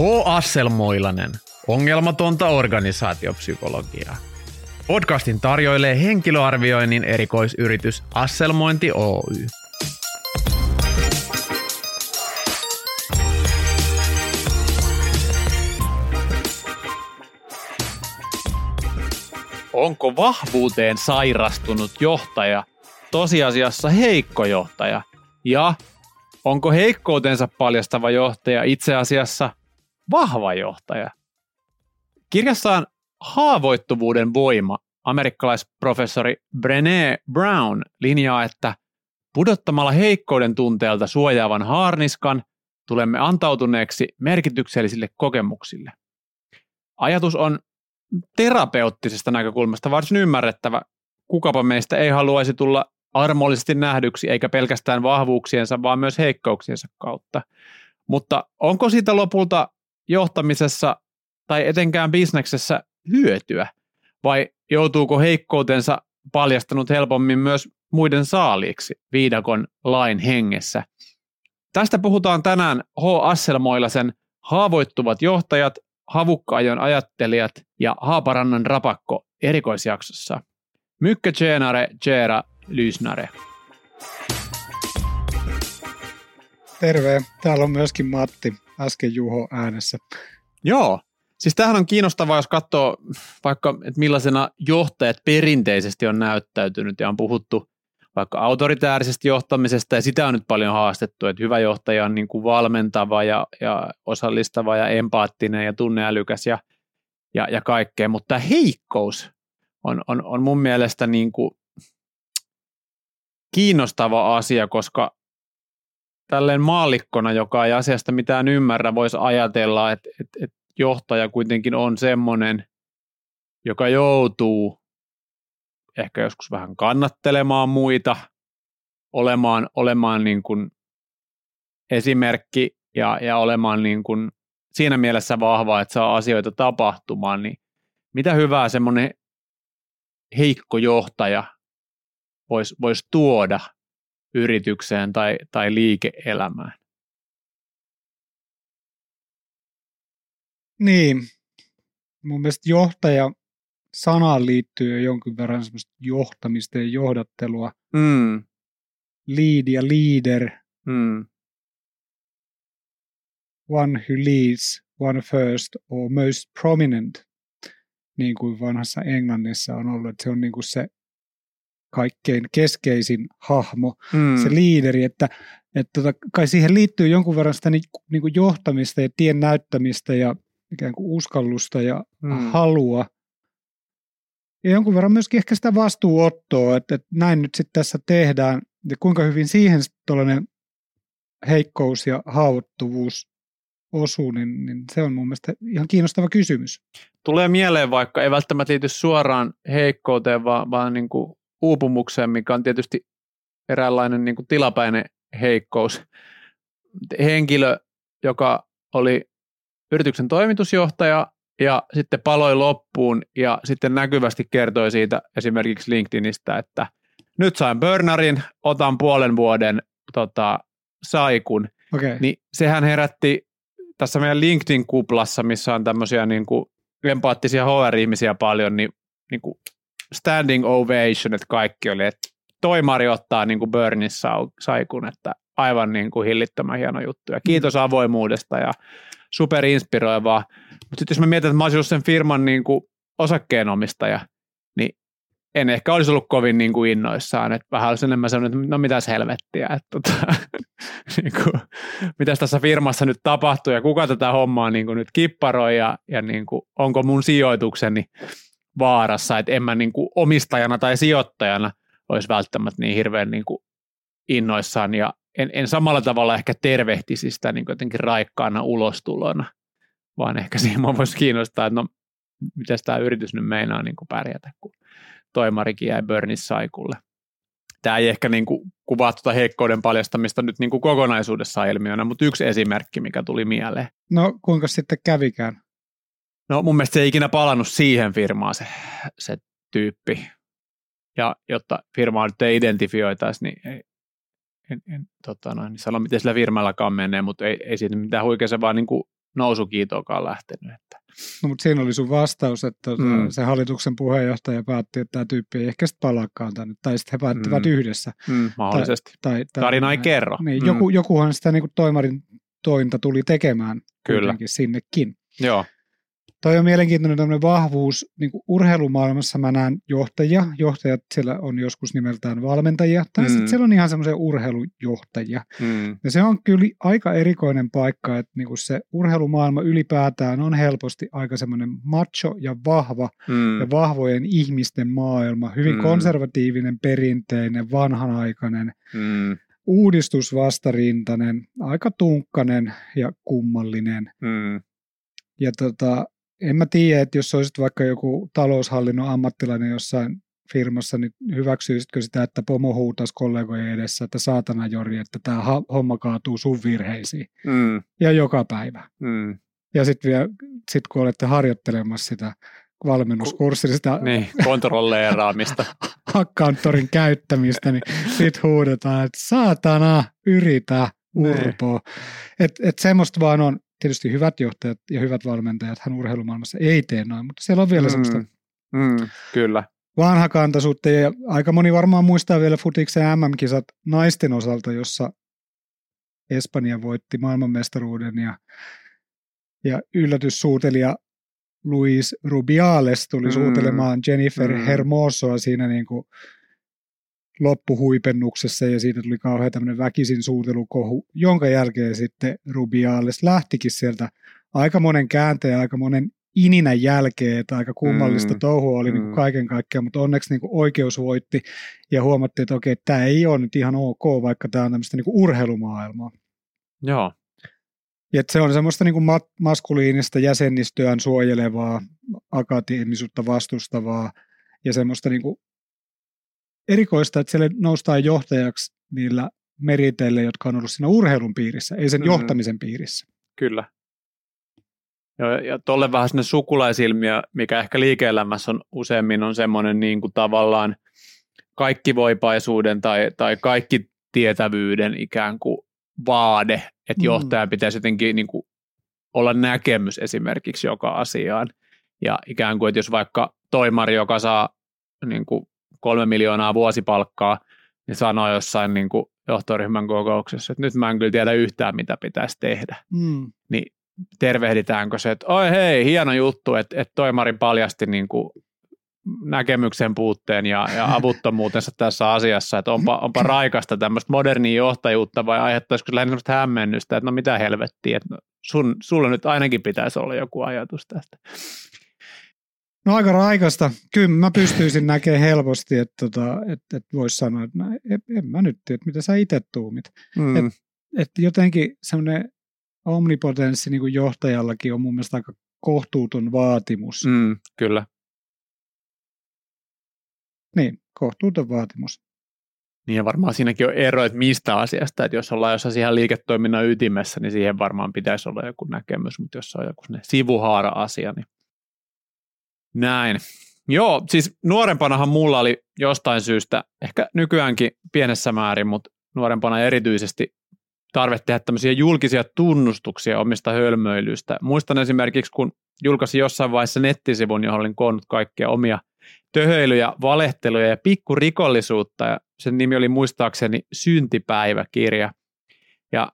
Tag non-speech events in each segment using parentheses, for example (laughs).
H. Asselmoilanen. Ongelmatonta organisaatiopsykologiaa. Podcastin tarjoilee henkilöarvioinnin erikoisyritys Asselmointi Oy. Onko vahvuuteen sairastunut johtaja tosiasiassa heikko johtaja? Ja onko heikkoutensa paljastava johtaja itse asiassa vahva johtaja? Kirjassaan Haavoittuvuuden voima amerikkalaisprofessori Brené Brown linjaa, että pudottamalla heikkouden tunteelta suojaavan haarniskan tulemme antautuneeksi merkityksellisille kokemuksille. Ajatus on terapeuttisesta näkökulmasta varsin ymmärrettävä. Kukapa meistä ei haluaisi tulla armollisesti nähdyksi, eikä pelkästään vahvuuksiensa, vaan myös heikkouksiensa kautta. Mutta onko siitä lopulta johtamisessa tai etenkään bisneksessä hyötyä, vai joutuuko heikkoutensa paljastanut helpommin myös muiden saaliiksi viidakon lain hengessä? Tästä puhutaan tänään H. Asselmoilasen Haavoittuvat johtajat, Havukkaajon ajattelijat ja Haaparannan rapakko erikoisjaksossa. Mykkä tjenare, tjera, lysnare. Terve, täällä on myöskin Matti, äsken Juho äänessä. Joo, siis tämähän on kiinnostavaa, jos katsoo vaikka, että millaisena johtajat perinteisesti on näyttäytynyt ja on puhuttu vaikka autoritäärisestä johtamisesta. Ja sitä on nyt paljon haastettu, että hyvä johtaja on niin kuin valmentava ja, ja osallistava ja empaattinen ja tunneälykäs ja, ja, ja kaikkea, mutta tämä heikkous on, on, on mun mielestä niin kuin kiinnostava asia, koska tälleen maallikkona, joka ei asiasta mitään ymmärrä, voisi ajatella, että, että, että johtaja kuitenkin on semmoinen, joka joutuu ehkä joskus vähän kannattelemaan muita, olemaan, olemaan niin kuin esimerkki ja, ja olemaan niin kuin siinä mielessä vahva, että saa asioita tapahtumaan, niin mitä hyvää semmoinen heikko johtaja voisi vois tuoda yritykseen tai, tai liike-elämään? Niin, mun mielestä johtaja sanaan liittyy jo jonkin verran semmoista johtamista ja johdattelua. Mm. Lead ja leader. Mm. One who leads, one first or most prominent, niin kuin vanhassa Englannissa on ollut. Että se on niin kuin se kaikkein keskeisin hahmo, Mm. se liideri, että, että tota, kai siihen liittyy jonkun verran sitä niin, niin kuin johtamista ja tien näyttämistä ja ikään kuin uskallusta ja Mm. halua. Ja jonkun verran myöskin ehkä sitä vastuuottoa, että, että näin nyt sitten tässä tehdään. Ja kuinka hyvin siihen tuollainen heikkous ja haavoittuvuus osuu, niin, niin se on mun mielestä ihan kiinnostava kysymys. Tulee mieleen vaikka, ei välttämättä liity suoraan heikkouteen, vaan, vaan niin kuin uupumukseen, mikä on tietysti eräänlainen niin kuin tilapäinen heikkous. Henkilö, joka oli yrityksen toimitusjohtaja ja sitten paloi loppuun ja sitten näkyvästi kertoi siitä esimerkiksi LinkedInistä, että nyt sain burnarin, otan puolen vuoden tota, saikun, Okei. niin sehän herätti tässä meidän LinkedIn-kuplassa, missä on tämmöisiä niin kuin empaattisia HR-ihmisiä paljon, niin, niin kuin standing ovation, että kaikki oli, että toimari ottaa niin kuin Burnin sau- saikun, että aivan niin kuin hillittömän hieno juttu. Ja kiitos avoimuudesta ja superinspiroivaa. Mutta sitten jos mä mietin, että mä olisin ollut sen firman niin kuin osakkeenomistaja, niin en ehkä olisi ollut kovin niin kuin innoissaan, että vähän olisi enemmän sellainen, että no mitäs helvettiä, että tota, (laughs) niin kuin, mitäs tässä firmassa nyt tapahtuu ja kuka tätä hommaa niin kuin nyt kipparoi ja, ja niin kuin, onko mun sijoitukseni vaarassa, että en mä niin kuin omistajana tai sijoittajana olisi välttämättä niin hirveän niin kuin innoissaan ja en, en samalla tavalla ehkä tervehtisi sitä niin jotenkin raikkaana ulostulona, vaan ehkä (laughs) mua voisi kiinnostaa, että no miten tämä yritys nyt meinaa niin kuin pärjätä, kun toimarikin jäi Burnis saikulle. Tämä ei ehkä niin kuin kuvaa tuota heikkouden paljastamista nyt niin kuin kokonaisuudessaan ilmiönä, mutta yksi esimerkki, mikä tuli mieleen. No kuinka sitten kävikään? No mun mielestä se ei ikinä palannut siihen firmaan se, se tyyppi. Ja jotta firmaa nyt ei identifioitaisi, niin ei, en, en tota noin, niin sano, miten sillä firmallakaan menee, mutta ei, ei siitä mitään huikea, se vaan niin kuin nousukiitokaan lähtenyt. Että. No, mutta siinä oli sun vastaus, että Mm. mm. se hallituksen puheenjohtaja päätti, että tämä tyyppi ei ehkä sitten palaakaan tänne, tai sitten he päättivät Mm. yhdessä. Mm, mahdollisesti. Tai, tai, Tarina ei kerro. Niin, Mm. joku, jokuhan sitä niin kuin toimarin tointa tuli tekemään Kyllä. sinnekin. Joo. Toi on mielenkiintoinen tämmöinen vahvuus. Niin kuin urheilumaailmassa mä näen johtajia. Johtajat siellä on joskus nimeltään valmentajia. Tai Mm. sitten siellä on ihan semmoisia urheilujohtajia. Mm. Ja se on kyllä aika erikoinen paikka, että niin kuin se urheilumaailma ylipäätään on helposti aika semmoinen macho ja vahva Mm. ja vahvojen ihmisten maailma. Hyvin Mm. konservatiivinen, perinteinen, vanhanaikainen, Mm. uudistusvastarintainen, aika tunkkanen ja kummallinen. Mm. Ja tota, en mä tiedä, että jos olisit vaikka joku taloushallinnon ammattilainen jossain firmassa, niin hyväksyisitkö sitä, että pomo huutaisi kollegojen edessä, että saatana Jori, että tämä homma kaatuu sun virheisiin. Mm. Ja joka päivä. Mm. Ja sitten vielä, sit kun olette harjoittelemassa sitä valmennuskurssia, sitä (laughs) Niin, kontrolleeraamista. (laughs) accounttorin käyttämistä, niin sit huudetaan, että saatana, yritä, urpo. Että et semmoista vaan on, tietysti hyvät johtajat ja hyvät valmentajat, hän urheilumaailmassa ei tee noin, mutta siellä on vielä mm. semmoista Mm. Kyllä. vanhakantaisuutta ja aika moni varmaan muistaa vielä futiksen MM-kisat naisten osalta, jossa Espanja voitti maailmanmestaruuden ja, ja yllätyssuutelija Luis Rubiales tuli Mm. suutelemaan Jennifer mm. Hermosoa siinä niin kuin loppuhuipennuksessa ja siitä tuli kauhean tämmöinen väkisin suutelukohu, jonka jälkeen sitten Rubiales lähtikin sieltä aika monen käänteen, aika monen ininän jälkeen, että aika kummallista Mm. touhua oli mm. niin kuin kaiken kaikkiaan, mutta onneksi niin kuin oikeus voitti ja huomattiin, että okei, tämä ei ole nyt ihan ok, vaikka tämä on tämmöistä niin kuin urheilumaailmaa. Joo. Ja se on semmoista niin kuin ma- maskuliinista jäsenistöään suojelevaa, akateemisuutta vastustavaa ja semmoista niin kuin erikoista, että siellä noustaan johtajaksi niillä meriteille, jotka on ollut siinä urheilun piirissä, ei sen mm. johtamisen piirissä. Kyllä. Ja, ja tolle vähän sinne sukulaisilmiö, mikä ehkä liike-elämässä on useammin on semmoinen niin kuin tavallaan kaikkivoipaisuuden tai, tai kaikki tietävyyden ikään kuin vaade, että Mm. johtaja pitäisi jotenkin niin kuin olla näkemys esimerkiksi joka asiaan. Ja ikään kuin, että jos vaikka toimari, joka saa niin kuin kolme miljoonaa vuosipalkkaa, niin sanoo jossain niin kuin johtoryhmän kokouksessa, että nyt mä en kyllä tiedä yhtään, mitä pitäisi tehdä Mm. tervehditäänkö se, että oi hei, hieno juttu, että, että toimari paljasti niin kuin näkemyksen puutteen ja, ja (laughs) avuttomuutensa tässä asiassa, että onpa, onpa raikasta tämmöistä modernia johtajuutta vai aiheuttaisiko lähinnä semmoista hämmennystä, että no mitä helvettiä, että no sun, sulla nyt ainakin pitäisi olla joku ajatus tästä. No aika raikasta. Kyllä mä pystyisin näkemään helposti, että, tota, että, että voisi sanoa, että en, en mä nyt tiedä, mitä sä itse tuumit. Mm. Et- Että jotenkin semmoinen omnipotenssi niin kuin johtajallakin on mun mielestä aika kohtuuton vaatimus. Mm. Kyllä. Niin, kohtuuton vaatimus. Niin ja varmaan siinäkin on ero, että mistä asiasta, että jos ollaan jossain ihan liiketoiminnan ytimessä, niin siihen varmaan pitäisi olla joku näkemys, mutta jos on joku sivuhaara-asia, niin näin. Joo, siis nuorempanahan mulla oli jostain syystä, ehkä nykyäänkin pienessä määrin, mutta nuorempana erityisesti tarve tehdä tämmöisiä julkisia tunnustuksia omista hölmöilyistä. Muistan esimerkiksi, kun julkaisin jossain vaiheessa nettisivun, johon olin koonnut kaikkia omia töhöilyjä, valehteluja ja pikkurikollisuutta, ja sen nimi oli muistaakseni Syntipäiväkirja. Ja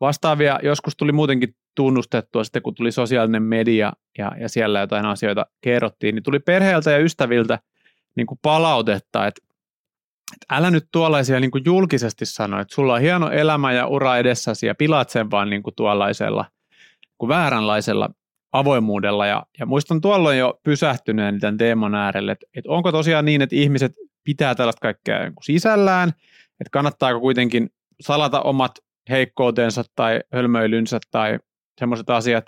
vastaavia joskus tuli muutenkin tunnustettua sitten, kun tuli sosiaalinen media ja, ja siellä jotain asioita kerrottiin, niin tuli perheeltä ja ystäviltä niin kuin palautetta, että, että älä nyt tuollaisia niin kuin julkisesti sano, että sulla on hieno elämä ja ura edessäsi ja pilaat sen vaan niin kuin tuollaisella kuin vääränlaisella avoimuudella. Ja, ja muistan tuolloin jo pysähtyneen tämän teeman äärelle, että, että onko tosiaan niin, että ihmiset pitää tällaista kaikkea niin sisällään, että kannattaako kuitenkin salata omat heikkoutensa tai hölmöilynsä tai semmoiset asiat,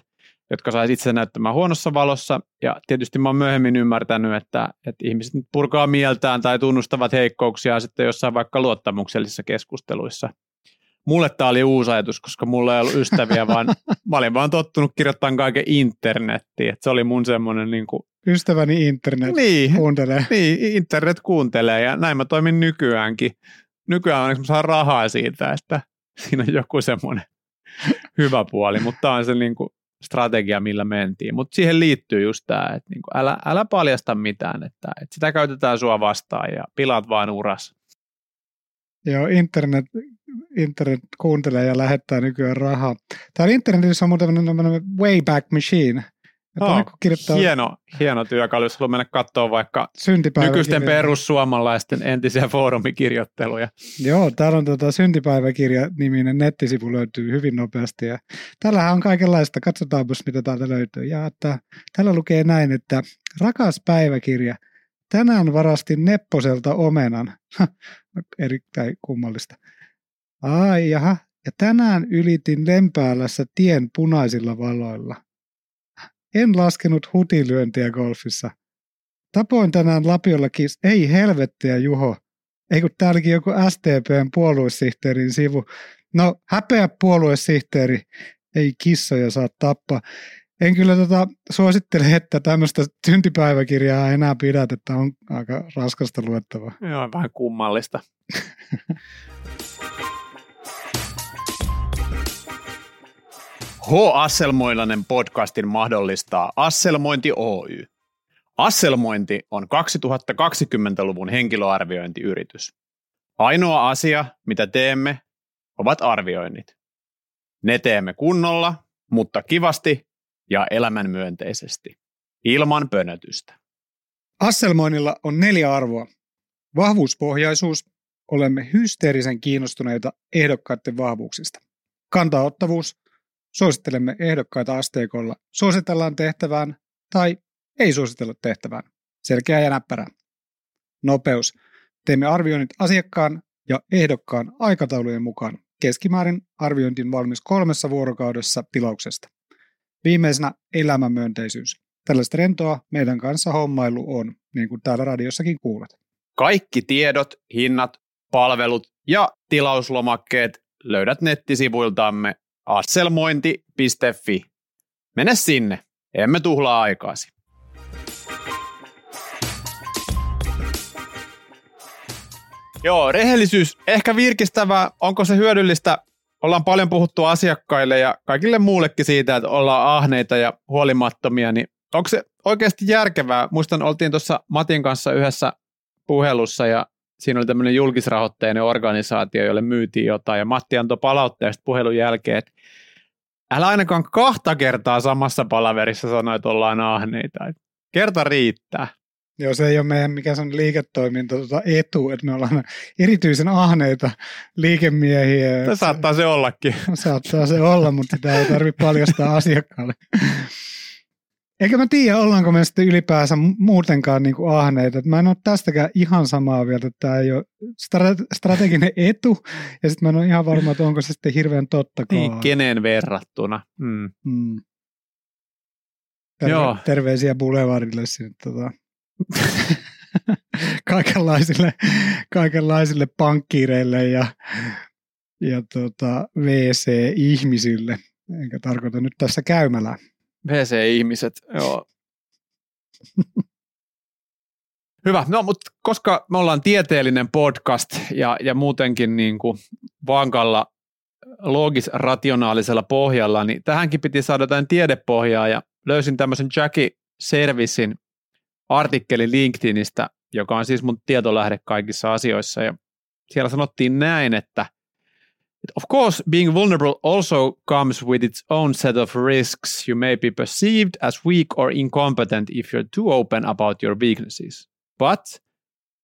jotka saisi itse näyttämään huonossa valossa. Ja tietysti mä oon myöhemmin ymmärtänyt, että, että ihmiset nyt purkaa mieltään tai tunnustavat heikkouksia sitten jossain vaikka luottamuksellisissa keskusteluissa. Mulle tämä oli uusi ajatus, koska mulla ei ollut ystäviä, vaan (laughs) mä olin vaan tottunut kirjoittamaan kaiken internettiin. Että se oli mun semmoinen niin kuin, Ystäväni internet niin, kuuntelee. niin, internet kuuntelee ja näin mä toimin nykyäänkin. Nykyään onneksi mä saan rahaa siitä, että siinä on joku semmoinen (laughs) hyvä puoli, mutta tämä on se, niin kuin, strategia, millä mentiin. Mutta siihen liittyy just tämä, että niinku, älä, älä paljasta mitään, että, että sitä käytetään sua vastaan ja pilaat vaan uras. Joo, internet, internet kuuntelee ja lähettää nykyään rahaa. Täällä internetissä on muuten tämmöinen Wayback Machine. Kun kirjoittaa Hieno, hieno työkalu, jos haluaa mennä katsoa vaikka nykyisten perussuomalaisten entisiä foorumikirjoitteluja. Joo, täällä on tota syntipäiväkirja-niminen nettisivu löytyy hyvin nopeasti. Ja täällähän on kaikenlaista. Katsotaanpas, mitä täältä löytyy. Ja että, täällä lukee näin, että rakas päiväkirja, tänään varastin Nepposelta omenan. (laughs) Erittäin kummallista. Ai jaha, ja tänään ylitin Lempäälässä tien punaisilla valoilla. En laskenut hutilyöntiä golfissa. Tapoin tänään Lapiolla kis... Ei helvettiä, Juho. Ei kun täälläkin joku STPn puoluesihteerin sivu. No, häpeä puoluesihteeri. Ei kissoja saa tappaa. En kyllä tota, suosittele, että tämmöistä syntipäiväkirjaa enää pidät, että on aika raskasta luettavaa. Joo, vähän kummallista. (laughs) H. Asselmoilainen podcastin mahdollistaa Asselmointi Oy. Asselmointi on 2020-luvun henkilöarviointiyritys. Ainoa asia, mitä teemme, ovat arvioinnit. Ne teemme kunnolla, mutta kivasti ja elämänmyönteisesti, ilman pönötystä. Asselmoinnilla on neljä arvoa. Vahvuuspohjaisuus. Olemme hysteerisen kiinnostuneita ehdokkaiden vahvuuksista. Kantaottavuus. Suosittelemme ehdokkaita asteikolla. Suositellaan tehtävään tai ei suositella tehtävään. Selkeä ja näppärä. Nopeus. Teemme arvioinnit asiakkaan ja ehdokkaan aikataulujen mukaan. Keskimäärin arviointin valmis kolmessa vuorokaudessa tilauksesta. Viimeisenä elämänmyönteisyys. Tällaista rentoa meidän kanssa hommailu on, niin kuin täällä radiossakin kuulet. Kaikki tiedot, hinnat, palvelut ja tilauslomakkeet löydät nettisivuiltamme asselmointi.fi. Mene sinne, emme tuhlaa aikaasi. Joo, rehellisyys, ehkä virkistävää, onko se hyödyllistä? Ollaan paljon puhuttu asiakkaille ja kaikille muullekin siitä, että ollaan ahneita ja huolimattomia, niin onko se oikeasti järkevää? Muistan, oltiin tuossa Matin kanssa yhdessä puhelussa ja siinä oli tämmöinen julkisrahoitteinen organisaatio, jolle myytiin jotain ja Matti antoi palautteesta puhelun jälkeen, että älä ainakaan kahta kertaa samassa palaverissa sano, että ollaan ahneita. Kerta riittää. Joo, se ei ole meidän mikään sellainen liiketoiminta tota etu, että me ollaan erityisen ahneita liikemiehiä. Se saattaa se ollakin. Saattaa se olla, mutta sitä ei tarvitse paljastaa asiakkaalle. Eikä mä tiedä, ollaanko me sitten ylipäänsä muutenkaan niin kuin ahneita. Mä en ole tästäkään ihan samaa mieltä, että tämä ei ole strateginen etu. Ja sitten mä en ole ihan varma, että onko se sitten hirveän tottakaan. Niin, kenen verrattuna. Mm. Mm. Terve, Joo. Terveisiä Boulevardille sinne tota, (laughs) kaikenlaisille, kaikenlaisille pankkiireille ja, ja tota, WC-ihmisille. Enkä tarkoita nyt tässä käymälää. PC-ihmiset, (laughs) joo. Hyvä, no mutta koska me ollaan tieteellinen podcast ja, ja muutenkin niin kuin vankalla loogis-rationaalisella pohjalla, niin tähänkin piti saada jotain tiedepohjaa ja löysin tämmöisen Jackie Servisin artikkelin LinkedInistä, joka on siis mun tietolähde kaikissa asioissa. Ja siellä sanottiin näin, että Of course, being vulnerable also comes with its own set of risks. You may be perceived as weak or incompetent if you're too open about your weaknesses. But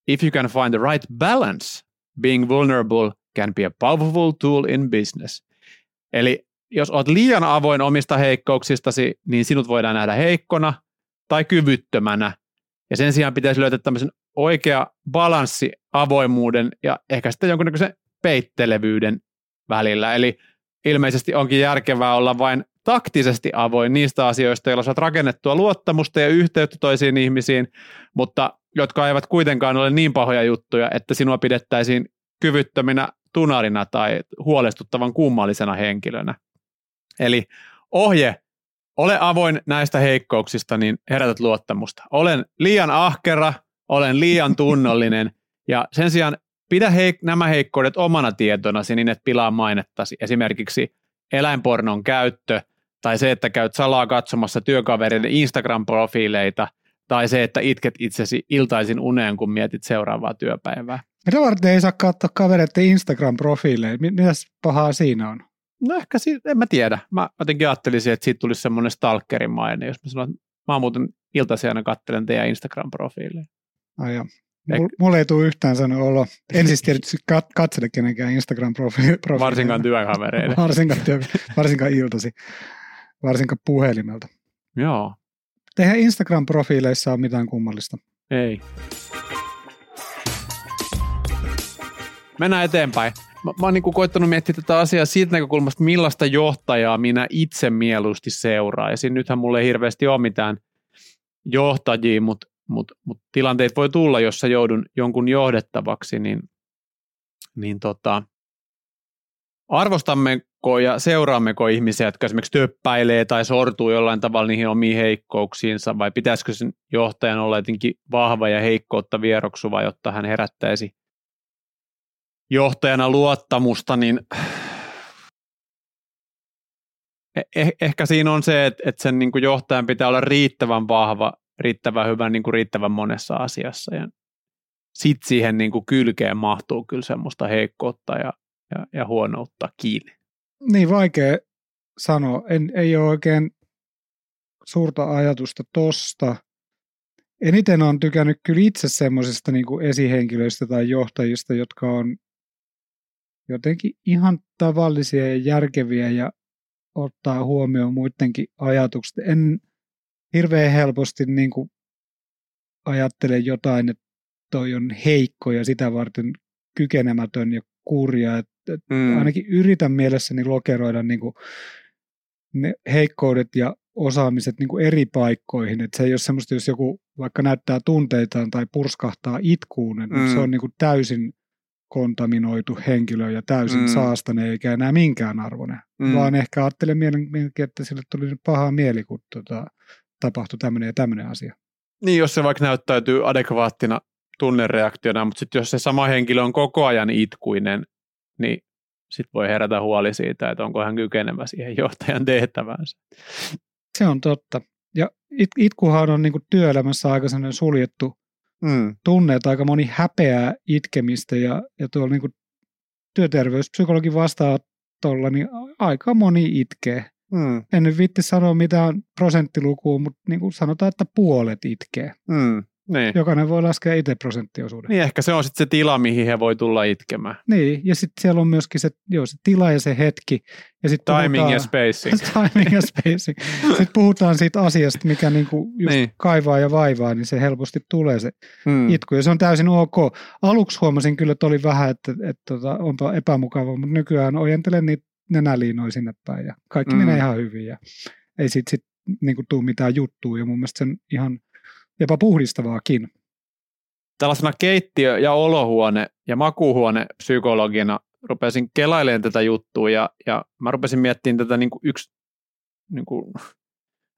if you can find the right balance, being vulnerable can be a powerful tool in business. Eli jos olet liian avoin omista heikkouksistasi, niin sinut voidaan nähdä heikkona tai kyvyttömänä. Ja sen sijaan pitäisi löytää tämmöisen oikea balanssi avoimuuden ja ehkä sitten jonkunnäköisen peittelevyyden välillä. Eli ilmeisesti onkin järkevää olla vain taktisesti avoin niistä asioista, joilla saat rakennettua luottamusta ja yhteyttä toisiin ihmisiin, mutta jotka eivät kuitenkaan ole niin pahoja juttuja, että sinua pidettäisiin kyvyttöminä tunarina tai huolestuttavan kummallisena henkilönä. Eli ohje, ole avoin näistä heikkouksista, niin herätät luottamusta. Olen liian ahkera, olen liian tunnollinen ja sen sijaan pidä heik- nämä heikkoudet omana tietonasi niin, että pilaa mainettasi. Esimerkiksi eläinpornon käyttö tai se, että käyt salaa katsomassa työkavereiden Instagram-profiileita, tai se, että itket itsesi iltaisin uneen, kun mietit seuraavaa työpäivää. Mitä varten ei saa katsoa kavereiden Instagram-profiileja? Mitäs pahaa siinä on? No ehkä, si- en mä tiedä. Mä jotenkin ajattelisin, että siitä tulisi semmoinen stalkerin maine, jos mä sanon, että mä muuten iltaisin aina kattelen teidän Instagram-profiileja. Ai. Mulle ei tule yhtään sanoa olo. En siis tietysti kat- katsele kenenkään Instagram-profiileja. Varsinkaan työkavereiden. (laughs) varsinkaan, työ, varsinkaan iltasi. Varsinkaan puhelimelta. Joo. Tehän Instagram-profiileissa on mitään kummallista. Ei. Mennään eteenpäin. Mä, mä oon niin koittanut miettiä tätä asiaa siitä näkökulmasta, millaista johtajaa minä itse mieluusti seuraisin. Nythän mulle ei hirveästi ole mitään johtajia, mutta mut, mut tilanteet voi tulla, jossa joudun jonkun johdettavaksi, niin, niin tota, arvostammeko ja seuraammeko ihmisiä, jotka esimerkiksi töppäilee tai sortuu jollain tavalla niihin omiin heikkouksiinsa, vai pitäisikö sen johtajan olla jotenkin vahva ja heikkoutta vieroksuva, jotta hän herättäisi johtajana luottamusta, niin eh- eh- ehkä siinä on se, että, että sen niin johtajan pitää olla riittävän vahva, riittävän hyvä niin kuin riittävän monessa asiassa. Ja sitten siihen niin kuin kylkeen mahtuu kyllä semmoista heikkoutta ja, ja, ja huonoutta kiinni. Niin vaikea sanoa. En, ei ole oikein suurta ajatusta tosta. Eniten on tykännyt kyllä itse semmoisista niin esihenkilöistä tai johtajista, jotka on jotenkin ihan tavallisia ja järkeviä ja ottaa huomioon muidenkin ajatukset. En hirveän helposti niin kuin ajattele jotain, että toi on heikko ja sitä varten kykenemätön ja kurja. Et, et mm. Ainakin yritän mielessäni lokeroida niin kuin ne heikkoudet ja osaamiset niin kuin eri paikkoihin. Et se ei ole semmoista, jos joku vaikka näyttää tunteitaan tai purskahtaa itkuun, niin mm. se on niin kuin täysin kontaminoitu henkilö ja täysin mm. saastane eikä enää minkään arvoinen. Mm. Vaan ehkä ajattelen mielenkiintoisesti, että sille tuli paha mieli, kun tota, tapahtui tämmöinen ja tämmöinen asia. Niin, jos se vaikka näyttäytyy adekvaattina tunnereaktiona, mutta sitten jos se sama henkilö on koko ajan itkuinen, niin sitten voi herätä huoli siitä, että onko hän kykenevä siihen johtajan tehtäväänsä. Se on totta. Ja it- itkuhan on niin työelämässä aika suljettu mm. tunne, että aika moni häpeää itkemistä ja, ja tuolla niin työterveyspsykologin vastaanotolla niin aika moni itkee. Mm. En nyt vitti sanoa mitään prosenttilukua, mutta niin kuin sanotaan, että puolet itkee. Mm. Niin. Jokainen voi laskea itse prosenttiosuuden. Niin, ehkä se on sitten se tila, mihin he voi tulla itkemään. Niin, ja sitten siellä on myöskin se, joo, se tila ja se hetki. Ja sit timing puhutaan, ja spacing. (laughs) timing ja spacing. sitten puhutaan siitä asiasta, mikä niinku just niin. kaivaa ja vaivaa, niin se helposti tulee se hmm. itku. Ja se on täysin ok. Aluksi huomasin kyllä, että oli vähän, että, että, että tota, onpa epämukava, mutta nykyään ojentelen niitä nenäliinoja sinne päin ja kaikki hmm. menee ihan hyvin. Ja ei siitä sit, niinku tule mitään juttua ja mun mielestä sen ihan – jopa puhdistavaakin. Tällaisena keittiö- ja olohuone- ja makuuhuone psykologina rupesin kelailemaan tätä juttua ja, ja mä rupesin miettimään tätä niin kuin yksi niin kuin,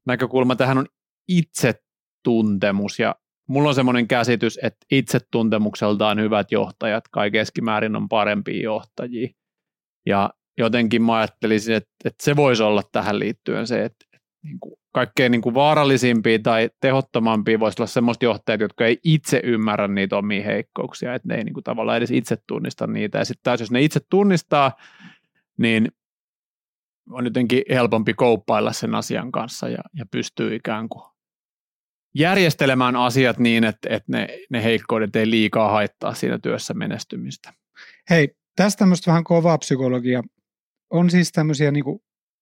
näkökulma tähän on itsetuntemus ja mulla on semmoinen käsitys, että itsetuntemukseltaan hyvät johtajat kai keskimäärin on parempia johtajia ja jotenkin mä ajattelisin, että, että se voisi olla tähän liittyen se, että, että niin kuin kaikkein niin kuin vaarallisimpia tai tehottomampia voisi olla semmoista johtajat, jotka ei itse ymmärrä niitä omia heikkouksia, että ne ei niin kuin tavallaan edes itse tunnista niitä. Ja sitten taas jos ne itse tunnistaa, niin on jotenkin helpompi kouppailla sen asian kanssa ja, ja pystyy ikään kuin järjestelemään asiat niin, että, että ne, ne heikkoudet ei liikaa haittaa siinä työssä menestymistä. Hei, tästä tämmöistä vähän kovaa psykologia. On siis tämmöisiä niin kuin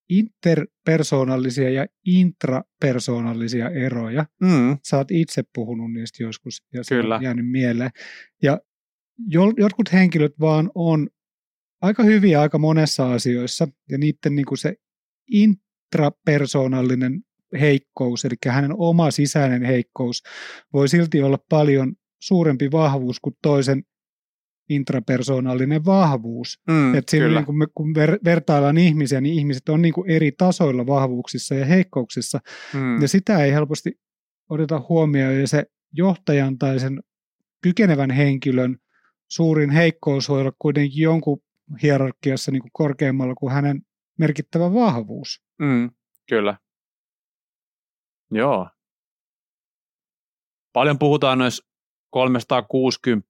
interpersonallisia ja intrapersonallisia eroja. Mm. Sä oot itse puhunut niistä joskus ja se Kyllä. on jäänyt mieleen. Ja jotkut henkilöt vaan on aika hyviä aika monessa asioissa ja niiden niin kuin se intrapersonallinen heikkous, eli hänen oma sisäinen heikkous, voi silti olla paljon suurempi vahvuus kuin toisen intrapersonaalinen vahvuus. Mm, että siinä niin kun, me, kun ver, vertaillaan ihmisiä, niin ihmiset on niin kuin eri tasoilla vahvuuksissa ja heikkouksissa. Mm. Ja sitä ei helposti oteta huomioon. Ja se johtajan tai sen kykenevän henkilön suurin heikkous voi olla kuitenkin jonkun hierarkiassa niin kuin korkeammalla kuin hänen merkittävä vahvuus. Mm. Kyllä. Joo. Paljon puhutaan noissa 360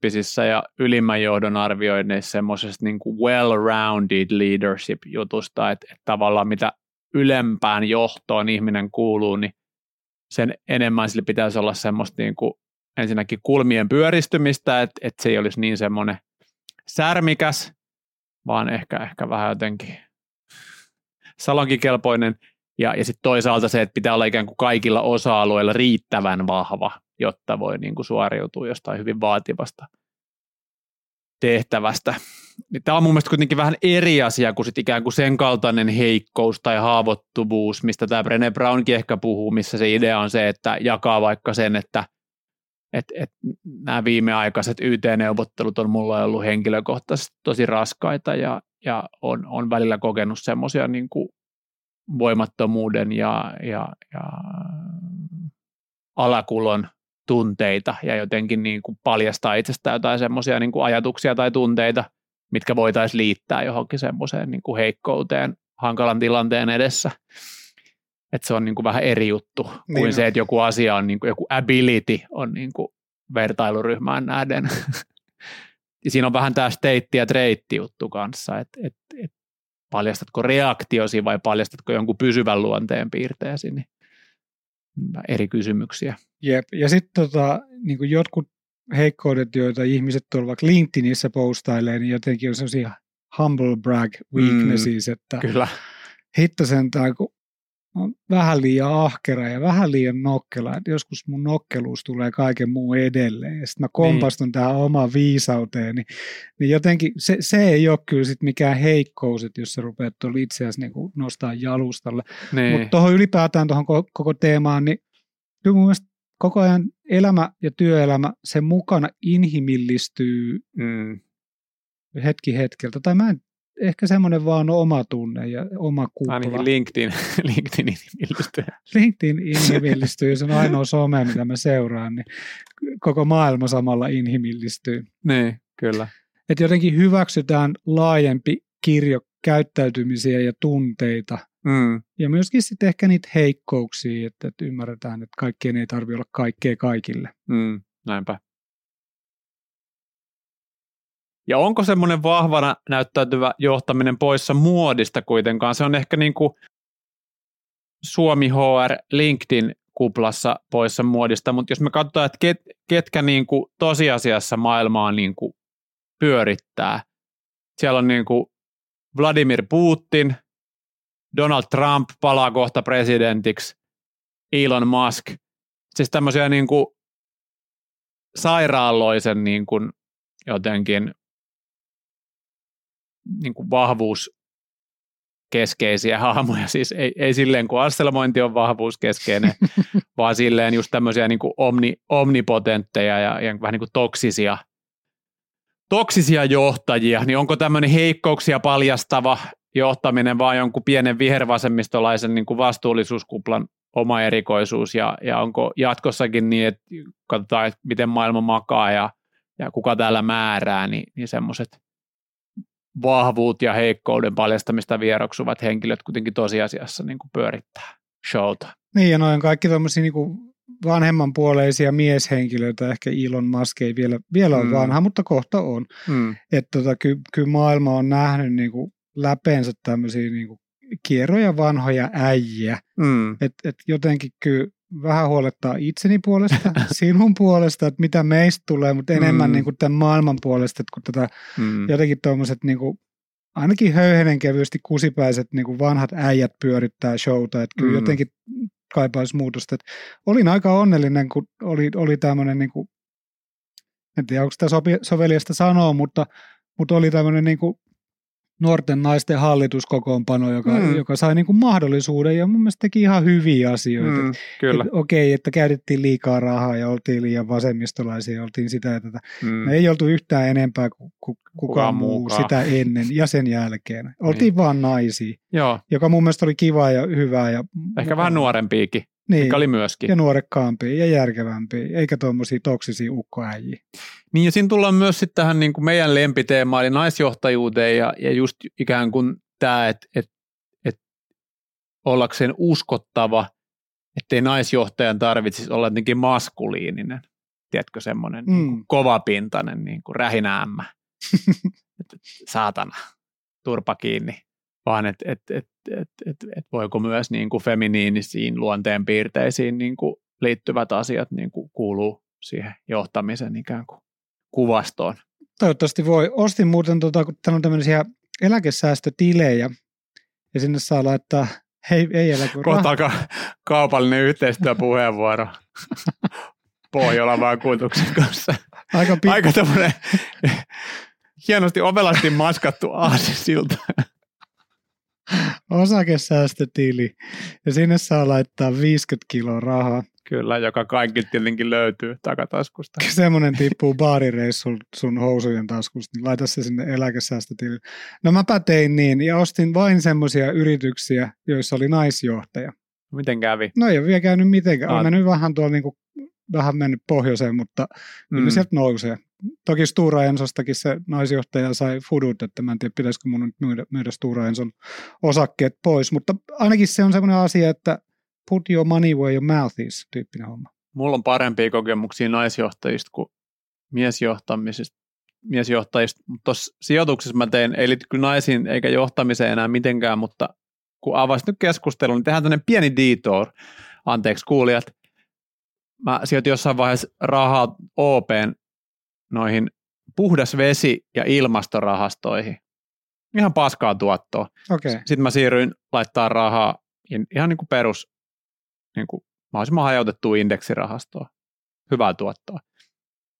ja ylimmän johdon arvioinneissa semmoisesta niin well-rounded leadership-jutusta, että, että tavallaan mitä ylempään johtoon ihminen kuuluu, niin sen enemmän sille pitäisi olla semmoista niin kuin ensinnäkin kulmien pyöristymistä, että, että se ei olisi niin semmoinen särmikäs, vaan ehkä, ehkä vähän jotenkin salonkikelpoinen. Ja, ja sitten toisaalta se, että pitää olla ikään kuin kaikilla osa-alueilla riittävän vahva, jotta voi niin kuin suoriutua jostain hyvin vaativasta tehtävästä. Niin Tämä on mun mielestä kuitenkin vähän eri asia kuin sit ikään kuin sen kaltainen heikkous tai haavoittuvuus, mistä tämä Brené Brownkin ehkä puhuu, missä se idea on se, että jakaa vaikka sen, että et, et nämä viimeaikaiset YT-neuvottelut on mulla ollut henkilökohtaisesti tosi raskaita ja, ja on, on välillä kokenut semmoisia niin voimattomuuden ja, ja, ja alakulon tunteita ja jotenkin niin kuin paljastaa itsestään jotain semmoisia niin ajatuksia tai tunteita, mitkä voitaisiin liittää johonkin semmoiseen niin kuin heikkouteen hankalan tilanteen edessä. Että se on niin kuin vähän eri juttu niin kuin on. se, että joku asia on, niin kuin, joku ability on niin kuin vertailuryhmään nähden. (laughs) ja siinä on vähän tämä state ja treitti juttu kanssa, että et, et paljastatko reaktiosi vai paljastatko jonkun pysyvän luonteen piirteesi, niin eri kysymyksiä. Jep, ja sitten tota, niin jotkut heikkoudet, joita ihmiset tuolla vaikka LinkedInissä postailee, niin jotenkin on sellaisia humble brag weaknesses, mm, että kyllä. hitto sentään, kun on vähän liian ahkera ja vähän liian nokkela, että joskus mun nokkeluus tulee kaiken muun edelleen, ja sitten mä kompastun niin. tähän omaan viisauteen, niin, niin jotenkin se, se ei ole kyllä sit mikään heikkous, että jos sä rupeat tuolla itse asiassa niin nostaa jalustalle. Niin. Mutta tuohon ylipäätään tuohon koko, koko teemaan, niin kyllä mun mielestä koko ajan elämä ja työelämä, sen mukana inhimillistyy mm. hetki hetkeltä. Tai mä en ehkä semmoinen vaan oma tunne ja oma kupla. Ainakin LinkedIn, (laughs) LinkedIn inhimillistyy. LinkedIn (laughs) inhimillistyy, se on ainoa some, mitä mä seuraan, niin koko maailma samalla inhimillistyy. Niin, kyllä. Että jotenkin hyväksytään laajempi kirjo käyttäytymisiä ja tunteita. Mm. Ja myöskin sitten ehkä niitä heikkouksia, että, että ymmärretään, että kaikkien ei tarvitse olla kaikkea kaikille. Mm, näinpä. Ja onko semmoinen vahvana näyttäytyvä johtaminen poissa muodista kuitenkaan? Se on ehkä niin kuin Suomi HR LinkedIn kuplassa poissa muodista, mutta jos me katsotaan, että ket, ketkä niin kuin tosiasiassa maailmaa niin kuin pyörittää, siellä on niin kuin Vladimir Putin, Donald Trump palaa kohta presidentiksi, Elon Musk, siis tämmöisiä niin kuin sairaaloisen niin kuin jotenkin niin kuin vahvuus keskeisiä (laughs) hahmoja, siis ei, ei silleen kun astelmointi on vahvuuskeskeinen, (laughs) vaan silleen just tämmöisiä niin kuin omni, omnipotentteja ja, ja vähän niin kuin toksisia, toksisia johtajia, niin onko tämmöinen heikkouksia paljastava johtaminen vaan jonkun pienen vihervasemmistolaisen niin kuin vastuullisuuskuplan oma erikoisuus? Ja, ja onko jatkossakin niin, että katsotaan, että miten maailma makaa ja, ja kuka täällä määrää, niin, niin semmoiset vahvuut ja heikkouden paljastamista vieroksuvat henkilöt kuitenkin tosiasiassa niin kuin pyörittää showta. Niin ja noin kaikki tämmöisiä niin vanhemman puoleisia mieshenkilöitä, ehkä Elon Musk ei vielä, vielä ole mm. vanha, mutta kohta on. Mm. Että tota, kyllä ky maailma on nähnyt niin kuin läpeensä tämmöisiä niin kuin kierroja vanhoja äijiä. Mm. Että et jotenkin kyllä vähän huolettaa itseni puolesta, (laughs) sinun puolesta, että mitä meistä tulee, mutta enemmän mm. niin kuin tämän maailman puolesta, että kun tätä mm. jotenkin tuommoiset niin kuin, ainakin höyhenen kevyesti kusipäiset niin kuin vanhat äijät pyörittää showta, että kyllä mm. jotenkin kaipaisi muutosta. Että olin aika onnellinen, kun oli, oli tämmöinen, niin kuin, en tiedä onko sitä sopi, soveliasta sanoa, mutta, mutta oli tämmöinen niin kuin nuorten naisten hallituskokoonpano, joka, mm. joka sai niin kuin mahdollisuuden ja mun mielestä teki ihan hyviä asioita. Mm, kyllä. Et, okei, että käytettiin liikaa rahaa ja oltiin liian vasemmistolaisia ja oltiin sitä ja tätä. Mm. Me ei oltu yhtään enempää kuin ku, kukaan muu mukaan. sitä ennen ja sen jälkeen. Oltiin niin. vaan naisia, Joo. joka mun mielestä oli kiva ja hyvää. Ja Ehkä vähän nuorempiikin. Niin, mikä oli myöskin. Ja nuorekkaampia ja järkevämpiä, eikä tuommoisia toksisia ukkoäjiä. Niin ja siinä tullaan myös sitten tähän niin kuin meidän lempiteemaan, eli naisjohtajuuteen ja, ja just ikään kuin tämä, että et, et ollakseen uskottava, ettei naisjohtajan tarvitsisi olla jotenkin maskuliininen. Tiedätkö, semmoinen Mm. niin kuin kovapintainen niin kuin rähinäämmä. (laughs) Saatana, turpa kiinni. Vaan että et, et, et, et, et voiko myös niin kuin feminiinisiin luonteenpiirteisiin niin kuin liittyvät asiat niin kuin kuuluu siihen johtamisen ikään kuin kuvastoon. Toivottavasti voi. Ostin muuten, tota, kun täällä on tämmöisiä eläkesäästötilejä, ja sinne saa laittaa, hei, ei eläke, Kohta alkaa kaupallinen yhteistyöpuheenvuoro Pohjolan vakuutuksen kanssa. aika, pit, Aika tämmöinen hienosti ovelasti maskattu aasisilta. Osakesäästötili, ja sinne saa laittaa 50 kiloa rahaa. Kyllä, joka kaikki tietenkin löytyy takataskusta. Semmoinen tippuu baarireissul sun housujen taskusta, niin laita se sinne eläkesäästötiliin. No mäpä tein niin, ja ostin vain semmoisia yrityksiä, joissa oli naisjohtaja. Miten kävi? No ei ole vielä käynyt mitenkään. On mennyt vähän tuolla niin kuin, vähän mennyt pohjoiseen, mutta mm. Mm. sieltä nousee. Toki Stura Ensostakin se naisjohtaja sai fudut, että mä en tiedä, pitäisikö mun nyt myydä, myydä Stura Enson osakkeet pois, mutta ainakin se on semmoinen asia, että put your money where your mouth is, tyyppinen homma. Mulla on parempia kokemuksia naisjohtajista kuin miesjohtamisista. miesjohtajista. Mutta tuossa sijoituksessa mä tein, ei liity kyllä naisiin eikä johtamiseen enää mitenkään, mutta kun avasit nyt keskustelun, niin tehdään tämmöinen pieni detour. Anteeksi kuulijat. Mä sijoitin jossain vaiheessa rahaa OPn noihin puhdas vesi- ja ilmastorahastoihin. Ihan paskaa tuottoa. Okay. Sitten mä siirryin laittaa rahaa ihan niin kuin perus, niin kuin mahdollisimman hajautettua indeksirahastoa. Hyvää tuottoa.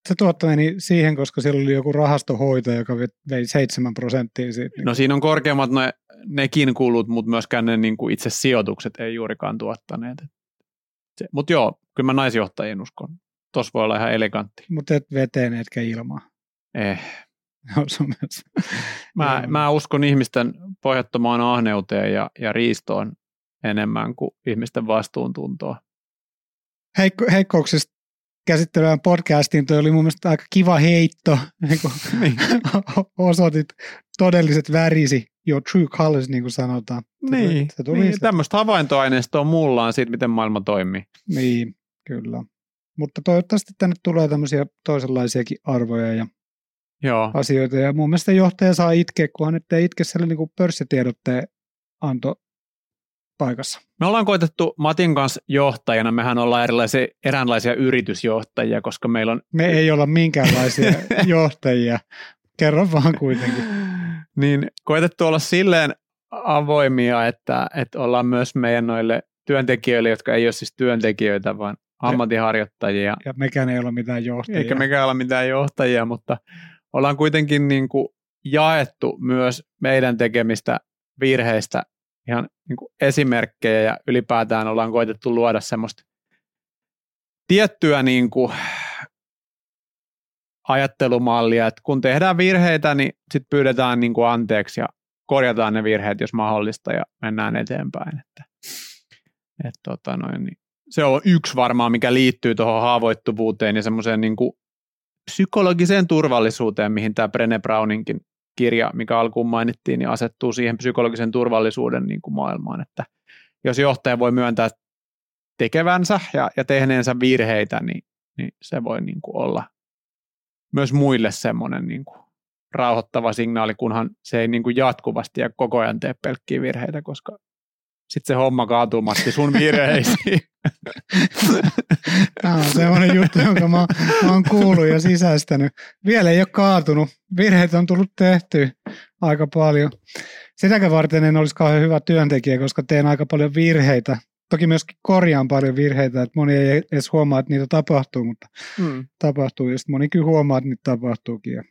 se tuotto meni siihen, koska siellä oli joku rahastohoito, joka ve- vei 7 prosenttia siitä. No siinä on korkeammat ne, nekin kulut, mutta myöskään ne niin kuin itse sijoitukset ei juurikaan tuottaneet. Mutta joo, kyllä mä naisjohtajien uskon. Tuossa voi olla ihan elegantti. Mutta et veteen etkä ilmaa. Eh. (laughs) No, Mä, mä uskon ihmisten pohjattomaan ahneuteen ja, ja riistoon enemmän kuin ihmisten vastuuntuntoa. Heikko, heikkouksista käsittelevään podcastiin toi oli mun mielestä aika kiva heitto, niin kun (laughs) Niin. (laughs) osoitit todelliset värisi, your true colors, niin kuin sanotaan. Se tuli- Niin, se tuli niin tämmöistä havaintoaineistoa mulla on siitä, miten maailma toimii. Niin, kyllä. Mutta toivottavasti tänne tulee tämmöisiä toisenlaisiakin arvoja ja Joo, asioita. Ja mun mielestä johtaja saa itkeä, kunhan nyt ei itke siellä niin kuin pörssitiedotteen anto paikassa. me ollaan koitettu Matin kanssa johtajana, mehän ollaan erilaisia, eräänlaisia yritysjohtajia, koska meillä on Me ei olla minkäänlaisia (laughs) johtajia. Kerro vaan kuitenkin. niin koitettu olla silleen avoimia, että, että ollaan myös meidän noille työntekijöille, jotka ei ole siis työntekijöitä, vaan ammattiharjoittajia. Ja mekään ei olla mitään johtajia. Eikä mekään olla mitään johtajia, mutta ollaan kuitenkin niin kuin jaettu myös meidän tekemistä virheistä ihan niin kuin esimerkkejä ja ylipäätään ollaan koitettu luoda semmoista tiettyä niin kuin ajattelumallia, että kun tehdään virheitä, niin sitten pyydetään niin kuin anteeksi ja korjataan ne virheet, jos mahdollista, ja mennään eteenpäin. Että, et, tota noin, niin se on yksi varmaan, mikä liittyy tuohon haavoittuvuuteen ja semmoiseen niin psykologiseen turvallisuuteen, mihin tämä Brené Browninkin kirja, mikä alkuun mainittiin, niin asettuu siihen psykologisen turvallisuuden niin kuin maailmaan, että jos johtaja voi myöntää tekevänsä ja, ja tehneensä virheitä, niin, niin se voi niin kuin olla myös muille semmoinen niin kuin rauhoittava signaali, kunhan se ei niin kuin jatkuvasti ja koko ajan tee pelkkiä virheitä, koska sitten se homma kaatuu Matti sun virheisiin. Tämä on semmoinen juttu, jonka mä, mä oon kuullut ja sisäistänyt. Vielä ei ole kaatunut. Virheet on tullut tehty aika paljon. Sitäkään varten en olisi kauhean hyvä työntekijä, koska teen aika paljon virheitä. Toki myöskin korjaan paljon virheitä, että moni ei edes huomaa, että niitä tapahtuu, mutta Mm. tapahtuu. Ja sitten moni kyllä huomaa, että niitä tapahtuukin. Ja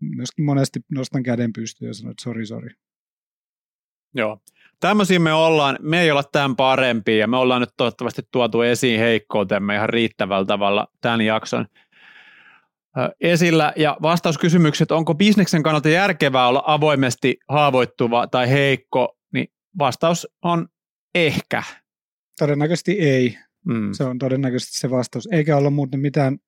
myöskin monesti nostan käden pystyyn ja sanon, että sori, sori. Joo. Tämmöisiä me ollaan, me ei olla tämän parempia ja me ollaan nyt toivottavasti tuotu esiin heikkoutemme ihan riittävällä tavalla tämän jakson esillä. Ja vastauskysymykset, onko bisneksen kannalta järkevää olla avoimesti haavoittuva tai heikko, niin vastaus on ehkä. Todennäköisesti ei. Mm. Se on todennäköisesti se vastaus. Eikä olla muuten mitään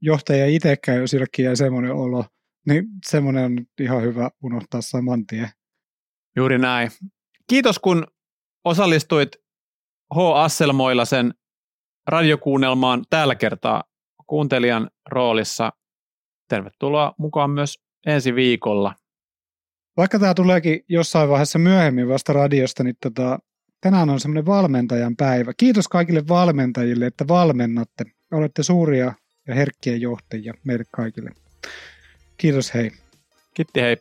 johtajia itsekään, jos jollekin jäi semmoinen olo. Niin semmoinen on ihan hyvä unohtaa saman tien. Juuri näin. Kiitos kun osallistuit H. Asselmoilla sen radiokuunnelmaan tällä kertaa kuuntelijan roolissa. Tervetuloa mukaan myös ensi viikolla. Vaikka tämä tuleekin jossain vaiheessa myöhemmin vasta radiosta, niin tota, tänään on semmoinen valmentajan päivä. Kiitos kaikille valmentajille, että valmennatte. Olette suuria ja herkkiä johtajia meille kaikille. Kiitos, hei. Kiitti, hei.